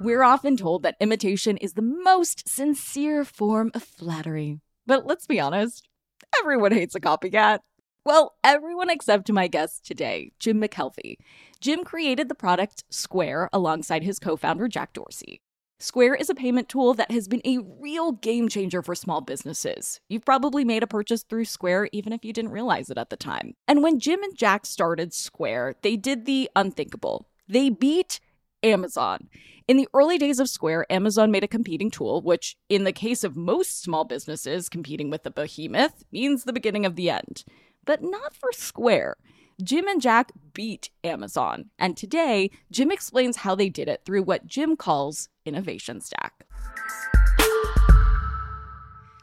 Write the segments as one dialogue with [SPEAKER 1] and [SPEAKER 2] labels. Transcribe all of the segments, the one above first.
[SPEAKER 1] We're often told that imitation is the most sincere form of flattery. But let's be honest, everyone hates a copycat. Well, everyone except my guest today, Jim McKelvey. Jim created the product Square alongside his co founder, Jack Dorsey. Square is a payment tool that has been a real game changer for small businesses. You've probably made a purchase through Square even if you didn't realize it at the time. And when Jim and Jack started Square, they did the unthinkable. They beat Amazon. In the early days of Square, Amazon made a competing tool, which, in the case of most small businesses competing with the behemoth, means the beginning of the end. But not for Square. Jim and Jack beat Amazon. And today, Jim explains how they did it through what Jim calls Innovation Stack.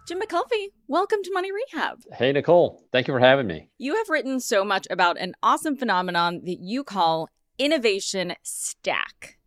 [SPEAKER 1] Jim McKelvey, welcome to Money Rehab.
[SPEAKER 2] Hey, Nicole. Thank you for having me.
[SPEAKER 1] You have written so much about an awesome phenomenon that you call Innovation Stack.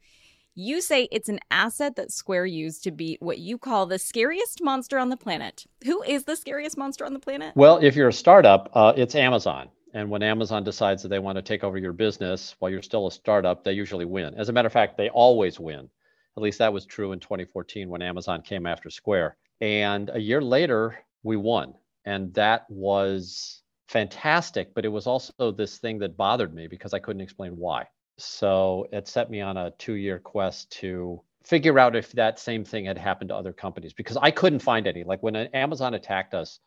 [SPEAKER 1] You say it's an asset that Square used to beat what you call the scariest monster on the planet. Who is the scariest monster on the planet?
[SPEAKER 2] Well, if you're a startup, uh, it's Amazon. And when Amazon decides that they want to take over your business while you're still a startup, they usually win. As a matter of fact, they always win. At least that was true in 2014 when Amazon came after Square. And a year later, we won. And that was fantastic. But it was also this thing that bothered me because I couldn't explain why. So it set me on a two year quest to figure out if that same thing had happened to other companies because I couldn't find any. Like when Amazon attacked us,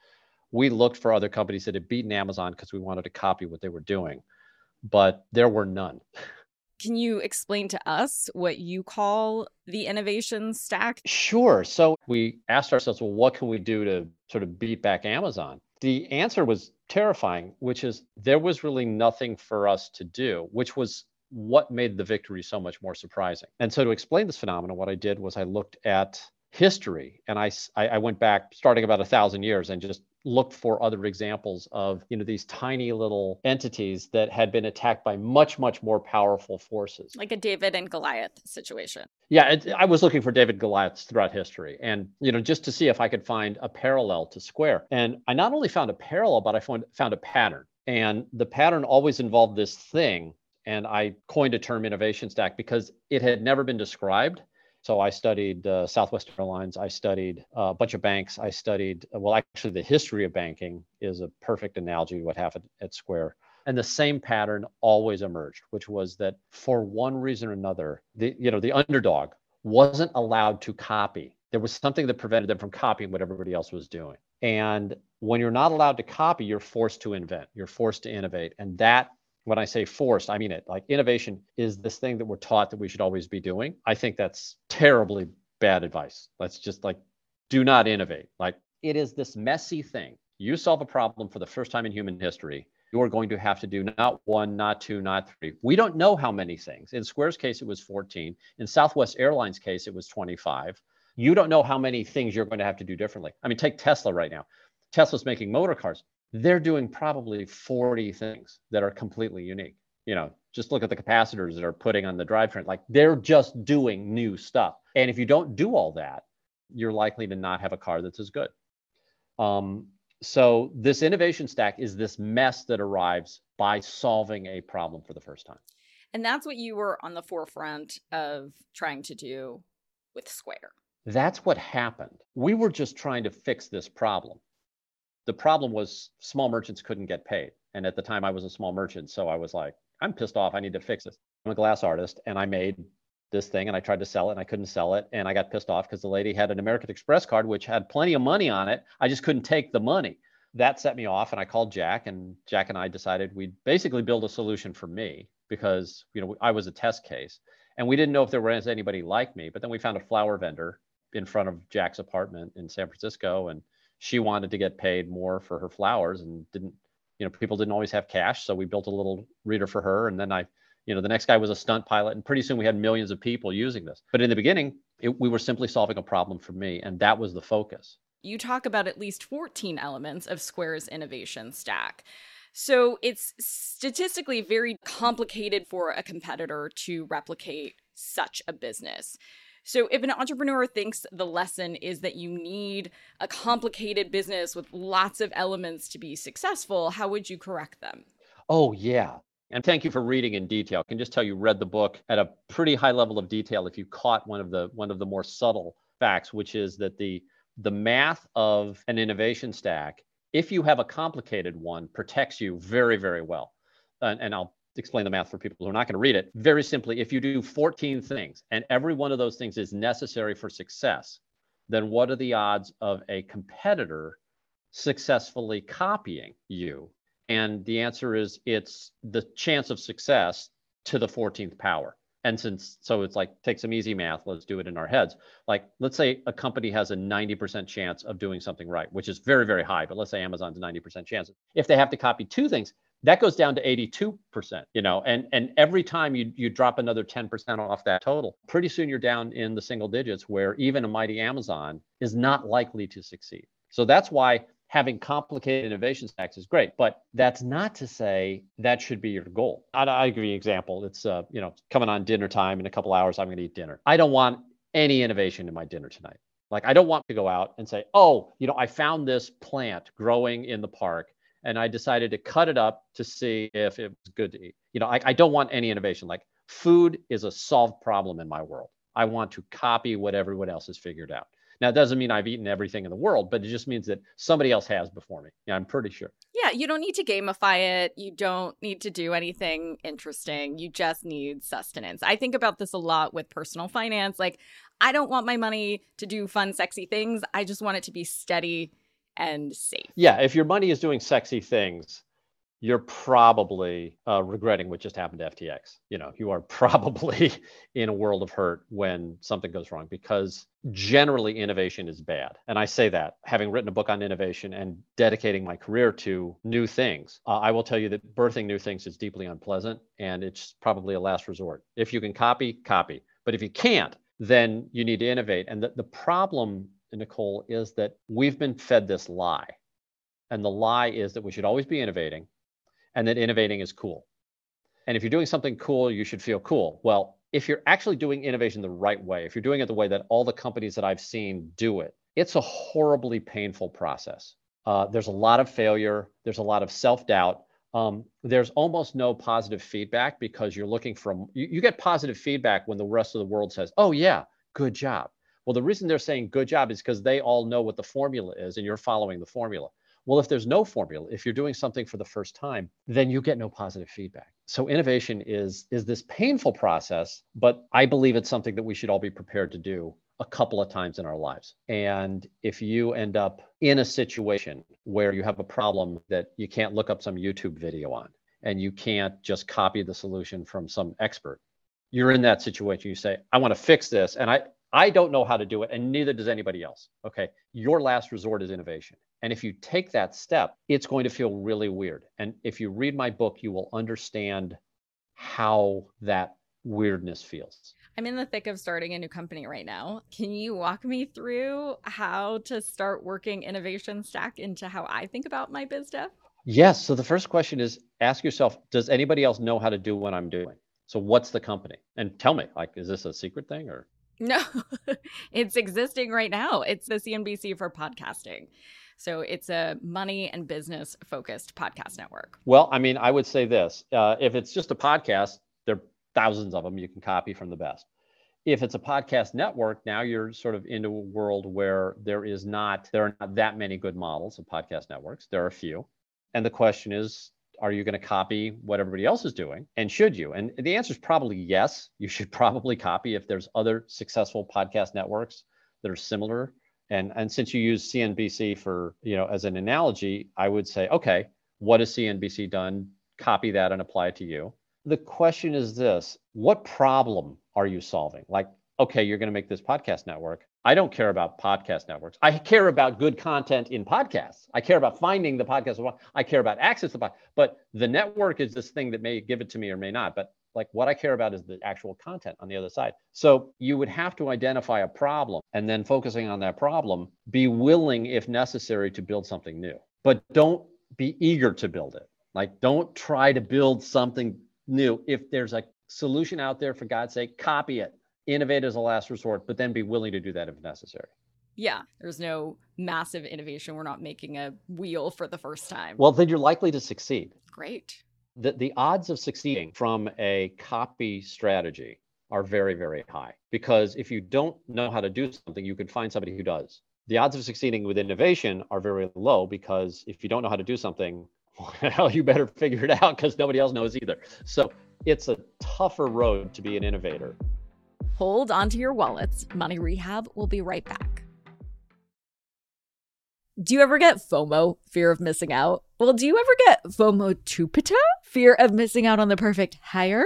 [SPEAKER 2] we looked for other companies that had beaten Amazon because we wanted to copy what they were doing, but there were none.
[SPEAKER 1] Can you explain to us what you call the innovation stack?
[SPEAKER 2] Sure. So we asked ourselves, well, what can we do to sort of beat back Amazon? The answer was terrifying, which is there was really nothing for us to do, which was what made the victory so much more surprising. And so to explain this phenomenon, what I did was I looked at history and I, I went back starting about a thousand years and just looked for other examples of you know these tiny little entities that had been attacked by much much more powerful forces.
[SPEAKER 1] Like a david and goliath situation.
[SPEAKER 2] Yeah it, i was looking for david goliaths throughout history and you know just to see if i could find a parallel to square. And i not only found a parallel but i found, found a pattern. And the pattern always involved this thing and I coined a term innovation stack because it had never been described. So I studied uh, Southwest Airlines. I studied uh, a bunch of banks. I studied, well, actually, the history of banking is a perfect analogy to what happened at Square. And the same pattern always emerged, which was that for one reason or another, the you know the underdog wasn't allowed to copy. There was something that prevented them from copying what everybody else was doing. And when you're not allowed to copy, you're forced to invent. You're forced to innovate, and that when I say forced, I mean it. Like innovation is this thing that we're taught that we should always be doing. I think that's terribly bad advice. Let's just like do not innovate. Like it is this messy thing. You solve a problem for the first time in human history. You are going to have to do not one, not two, not three. We don't know how many things. In Square's case, it was 14. In Southwest Airlines' case, it was 25. You don't know how many things you're going to have to do differently. I mean, take Tesla right now. Tesla's making motor cars they're doing probably 40 things that are completely unique. You know, Just look at the capacitors that are putting on the drivetrain. Like they're just doing new stuff. And if you don't do all that, you're likely to not have a car that's as good. Um, so this innovation stack is this mess that arrives by solving a problem for the first time.
[SPEAKER 1] And that's what you were on the forefront of trying to do with Square.
[SPEAKER 2] That's what happened. We were just trying to fix this problem. The problem was small merchants couldn't get paid. And at the time, I was a small merchant. So I was like, I'm pissed off. I need to fix this. I'm a glass artist and I made this thing and I tried to sell it and I couldn't sell it. And I got pissed off because the lady had an American Express card, which had plenty of money on it. I just couldn't take the money. That set me off. And I called Jack and Jack and I decided we'd basically build a solution for me because, you know, I was a test case and we didn't know if there was anybody like me. But then we found a flower vendor in front of Jack's apartment in San Francisco and she wanted to get paid more for her flowers and didn't, you know, people didn't always have cash. So we built a little reader for her. And then I you know the next guy was a stunt pilot and pretty soon we had millions of people using this but in the beginning it, we were simply solving a problem for me and that was the focus
[SPEAKER 1] you talk about at least 14 elements of square's innovation stack so it's statistically very complicated for a competitor to replicate such a business so, if an entrepreneur thinks the lesson is that you need a complicated business with lots of elements to be successful, how would you correct them?
[SPEAKER 2] Oh, yeah. And thank you for reading in detail. I can just tell you read the book at a pretty high level of detail if you caught one of the one of the more subtle facts, which is that the the math of an innovation stack, if you have a complicated one, protects you very, very well. And, and I'll explain the math for people who are not going to read it. Very simply, if you do 14 things and every one of those things is necessary for success, then what are the odds of a competitor successfully copying you and the answer is it's the chance of success to the 14th power. And since, so it's like, take some easy math, let's do it in our heads. Like, let's say a company has a 90% chance of doing something right, which is very, very high, but let's say Amazon's 90% chance. If they have to copy two things, that goes down to 82%, you know, and, and every time you, you drop another 10% off that total, pretty soon you're down in the single digits where even a mighty Amazon is not likely to succeed. So that's why having complicated innovation stacks is great, but that's not to say that should be your goal. I, I give you an example. It's uh, you know coming on dinner time in a couple hours. I'm going to eat dinner. I don't want any innovation in my dinner tonight. Like I don't want to go out and say, oh, you know, I found this plant growing in the park and I decided to cut it up to see if it was good to eat. You know, I, I don't want any innovation. Like food is a solved problem in my world. I want to copy what everyone else has figured out. Now, it doesn't mean I've eaten everything in the world, but it just means that somebody else has before me. Yeah, I'm pretty sure.
[SPEAKER 1] Yeah, you don't need to gamify it. You don't need to do anything interesting. You just need sustenance. I think about this a lot with personal finance. Like, I don't want my money to do fun, sexy things. I just want it to be steady and safe.
[SPEAKER 2] Yeah, if your money is doing sexy things, you're probably uh, regretting what just happened to FTX. You know, you are probably in a world of hurt when something goes wrong because generally innovation is bad. And I say that having written a book on innovation and dedicating my career to new things. Uh, I will tell you that birthing new things is deeply unpleasant and it's probably a last resort. If you can copy, copy. But if you can't, then you need to innovate. And the, the problem, Nicole, is that we've been fed this lie. And the lie is that we should always be innovating and that innovating is cool. And if you're doing something cool, you should feel cool. Well, if you're actually doing innovation the right way, if you're doing it the way that all the companies that I've seen do it, it's a horribly painful process. Uh, there's a lot of failure, there's a lot of self doubt. Um, there's almost no positive feedback because you're looking from, you, you get positive feedback when the rest of the world says, oh, yeah, good job. Well, the reason they're saying good job is because they all know what the formula is and you're following the formula. Well, if there's no formula, if you're doing something for the first time, then you get no positive feedback. So innovation is is this painful process, but I believe it's something that we should all be prepared to do a couple of times in our lives. And if you end up in a situation where you have a problem that you can't look up some YouTube video on and you can't just copy the solution from some expert, you're in that situation. You say, I want to fix this. And I, I don't know how to do it, and neither does anybody else. Okay. Your last resort is innovation. And if you take that step, it's going to feel really weird. And if you read my book, you will understand how that weirdness feels.
[SPEAKER 1] I'm in the thick of starting a new company right now. Can you walk me through how to start working innovation stack into how I think about my biz dev?
[SPEAKER 2] Yes. So the first question is ask yourself, does anybody else know how to do what I'm doing? So what's the company? And tell me, like, is this a secret thing or?
[SPEAKER 1] No, it's existing right now. It's the CNBC for podcasting. So it's a money and business focused podcast network.
[SPEAKER 2] Well, I mean, I would say this uh, if it's just a podcast, there are thousands of them you can copy from the best. If it's a podcast network, now you're sort of into a world where there is not, there are not that many good models of podcast networks. There are a few. And the question is, are you going to copy what everybody else is doing? And should you? And the answer is probably yes. You should probably copy if there's other successful podcast networks that are similar. And, and since you use CNBC for, you know, as an analogy, I would say, okay, what has CNBC done? Copy that and apply it to you. The question is this what problem are you solving? Like, okay, you're going to make this podcast network. I don't care about podcast networks. I care about good content in podcasts. I care about finding the podcast. I care about access to the podcast. But the network is this thing that may give it to me or may not. But like what I care about is the actual content on the other side. So you would have to identify a problem and then focusing on that problem, be willing, if necessary, to build something new. But don't be eager to build it. Like don't try to build something new. If there's a solution out there, for God's sake, copy it innovate as a last resort, but then be willing to do that if necessary.
[SPEAKER 1] Yeah, there's no massive innovation. We're not making a wheel for the first time.
[SPEAKER 2] Well, then you're likely to succeed.
[SPEAKER 1] Great.
[SPEAKER 2] The, the odds of succeeding from a copy strategy are very, very high because if you don't know how to do something, you could find somebody who does. The odds of succeeding with innovation are very low because if you don't know how to do something, well, you better figure it out because nobody else knows either. So it's a tougher road to be an innovator
[SPEAKER 1] Hold onto your wallets. Money Rehab will be right back. Do you ever get FOMO, fear of missing out? Well, do you ever get FOMO-tupita, fear of missing out on the perfect hire?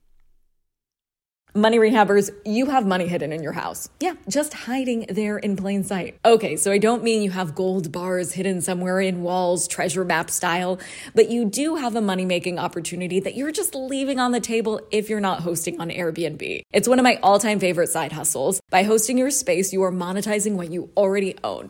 [SPEAKER 1] Money rehabbers, you have money hidden in your house. Yeah, just hiding there in plain sight. Okay, so I don't mean you have gold bars hidden somewhere in walls, treasure map style, but you do have a money making opportunity that you're just leaving on the table if you're not hosting on Airbnb. It's one of my all time favorite side hustles. By hosting your space, you are monetizing what you already own.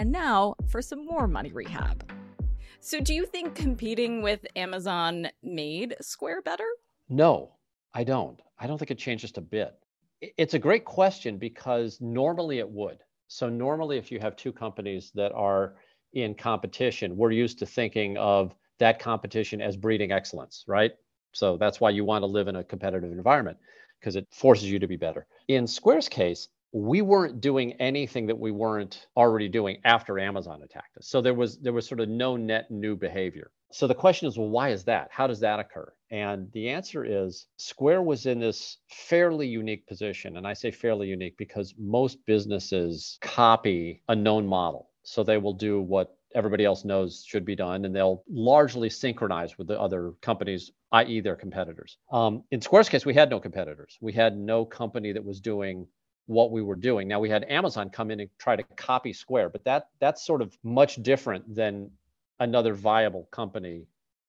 [SPEAKER 1] And now for some more money rehab. So, do you think competing with Amazon made Square better?
[SPEAKER 2] No, I don't. I don't think it changed just a bit. It's a great question because normally it would. So, normally, if you have two companies that are in competition, we're used to thinking of that competition as breeding excellence, right? So, that's why you want to live in a competitive environment because it forces you to be better. In Square's case, we weren't doing anything that we weren't already doing after Amazon attacked us. So there was there was sort of no net new behavior. So the question is, well, why is that? How does that occur? And the answer is Square was in this fairly unique position. And I say fairly unique because most businesses copy a known model. So they will do what everybody else knows should be done, and they'll largely synchronize with the other companies, i.e., their competitors. Um, in Square's case, we had no competitors. We had no company that was doing what we were doing. Now we had Amazon come in and try to copy Square, but that that's sort of much different than another viable company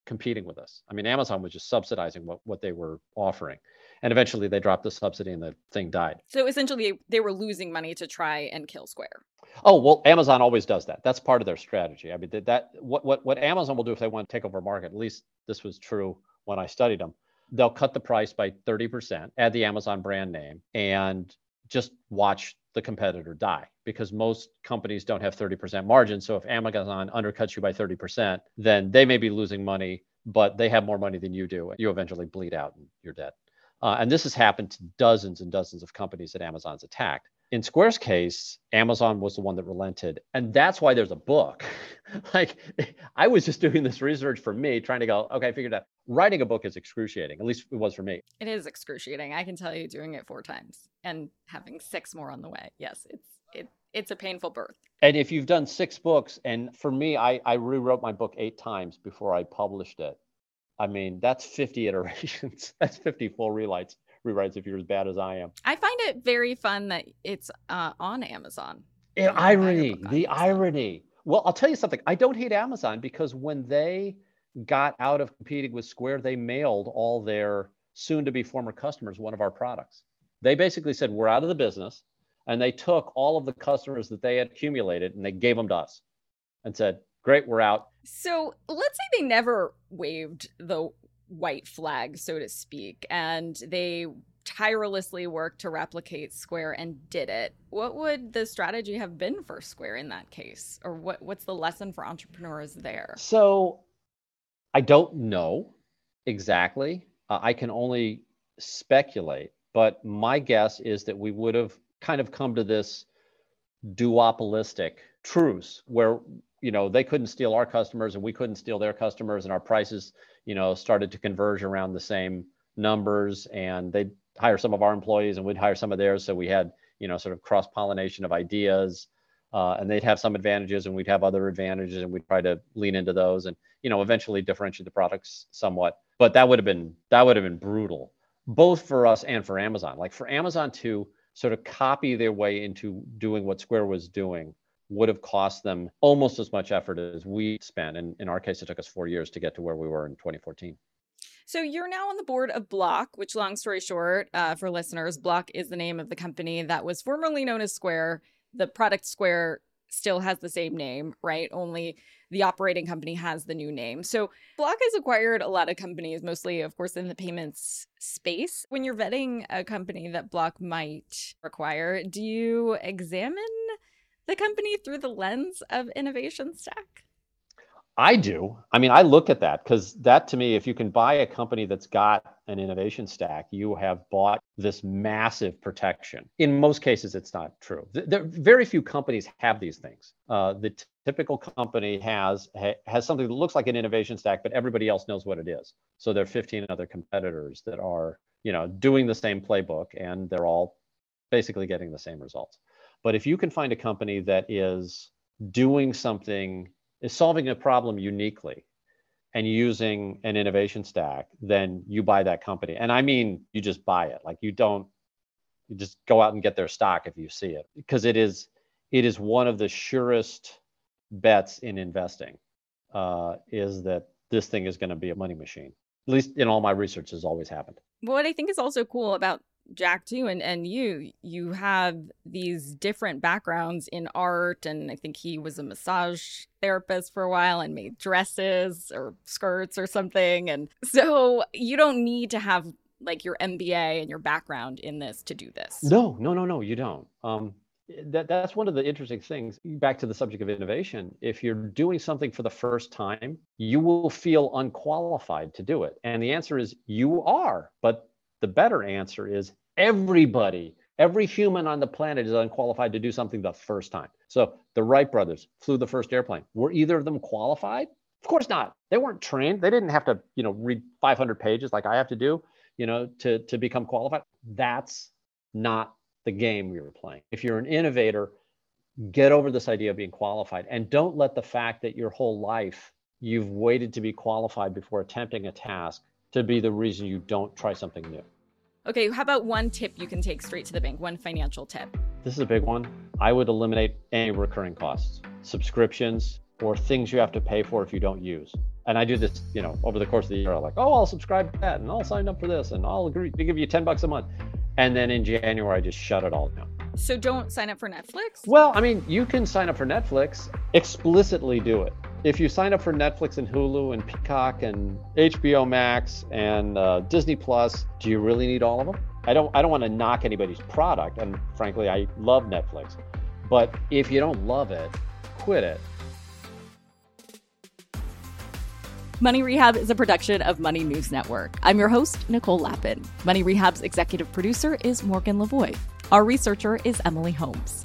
[SPEAKER 2] competing with us. I mean, Amazon was just subsidizing what, what they were offering. And eventually they dropped the subsidy and the thing died.
[SPEAKER 1] So essentially, they were losing money to try and kill Square.
[SPEAKER 2] Oh well, Amazon always does that. That's part of their strategy. I mean, that, that what what what Amazon will do if they want to take over a market. At least this was true when I studied them. They'll cut the price by 30%, add the Amazon brand name, and just watch the competitor die because most companies don't have 30% margin. So if Amazon undercuts you by 30%, then they may be losing money, but they have more money than you do. You eventually bleed out and you're dead. Uh, and this has happened to dozens and dozens of companies that Amazon's attacked in Square's case, Amazon was the one that relented. And that's why there's a book. like I was just doing this research for me, trying to go, okay, I figured out writing a book is excruciating. At least it was for me.
[SPEAKER 1] It is excruciating. I can tell you doing it four times and having six more on the way. Yes, it's it it's a painful birth.
[SPEAKER 2] And if you've done six books, and for me, I, I rewrote my book eight times before I published it. I mean, that's 50 iterations. that's 50 full rewrites rewrites if you're as bad as I am.
[SPEAKER 1] I find it very fun that it's uh, on Amazon.
[SPEAKER 2] The irony, the Amazon. irony. Well, I'll tell you something. I don't hate Amazon because when they got out of competing with Square, they mailed all their soon to be former customers one of our products. They basically said, We're out of the business. And they took all of the customers that they had accumulated and they gave them to us and said, Great, we're out.
[SPEAKER 1] So let's say they never waived the white flag, so to speak, and they tirelessly worked to replicate Square and did it. What would the strategy have been for Square in that case? Or what, what's the lesson for entrepreneurs there?
[SPEAKER 2] So I don't know exactly. Uh, I can only speculate, but my guess is that we would have kind of come to this duopolistic truce where you know they couldn't steal our customers and we couldn't steal their customers and our prices you know started to converge around the same numbers and they'd hire some of our employees and we'd hire some of theirs. So we had you know sort of cross pollination of ideas uh, and they'd have some advantages and we'd have other advantages and we'd try to lean into those and you know eventually differentiate the products somewhat. But that would have been that would have been brutal both for us and for amazon. Like for amazon to sort of copy their way into doing what square was doing would have cost them almost as much effort as we spent. And in our case, it took us four years to get to where we were in 2014.
[SPEAKER 1] So you're now on the board of Block, which, long story short, uh, for listeners, Block is the name of the company that was formerly known as Square. The product Square still has the same name, right? Only the operating company has the new name. So Block has acquired a lot of companies, mostly, of course, in the payments space. When you're vetting a company that Block might acquire, do you examine the company through the lens of innovation stack?
[SPEAKER 2] I do. I mean, I look at that because that to me, if you can buy a company that's got an innovation stack, you have bought this massive protection. In most cases, it's not true. There, very few companies have these things. Uh, the t- typical company has ha, has something that looks like an innovation stack, but everybody else knows what it is. So there are 15 other competitors that are, you know, doing the same playbook, and they're all basically getting the same results. But if you can find a company that is doing something, is solving a problem uniquely and using an innovation stack, then you buy that company. And I mean, you just buy it. Like you don't, you just go out and get their stock if you see it because it is, it is one of the surest bets in investing uh, is that this thing is going to be a money machine. At least in all my research has always happened.
[SPEAKER 1] What I think is also cool about Jack too and and you you have these different backgrounds in art and I think he was a massage therapist for a while and made dresses or skirts or something and so you don't need to have like your MBA and your background in this to do this.
[SPEAKER 2] No, no, no, no, you don't. Um that that's one of the interesting things back to the subject of innovation if you're doing something for the first time you will feel unqualified to do it and the answer is you are but the better answer is everybody, every human on the planet is unqualified to do something the first time. So the Wright brothers flew the first airplane. Were either of them qualified? Of course not. They weren't trained. They didn't have to, you know, read 500 pages like I have to do, you know, to to become qualified. That's not the game we were playing. If you're an innovator, get over this idea of being qualified and don't let the fact that your whole life you've waited to be qualified before attempting a task to be the reason you don't try something new.
[SPEAKER 1] Okay, how about one tip you can take straight to the bank? One financial tip.
[SPEAKER 2] This is a big one. I would eliminate any recurring costs, subscriptions, or things you have to pay for if you don't use. And I do this, you know, over the course of the year. I'm like, oh, I'll subscribe to that, and I'll sign up for this, and I'll agree to give you ten bucks a month. And then in January, I just shut it all down.
[SPEAKER 3] So don't sign up for Netflix?
[SPEAKER 2] Well, I mean, you can sign up for Netflix, explicitly do it. If you sign up for Netflix and Hulu and Peacock and HBO Max and uh, Disney Plus, do you really need all of them? I don't I don't want to knock anybody's product and frankly I love Netflix. But if you don't love it, quit it.
[SPEAKER 1] Money Rehab is a production of Money News Network. I'm your host, Nicole Lapin. Money Rehab's executive producer is Morgan Lavoie. Our researcher is Emily Holmes.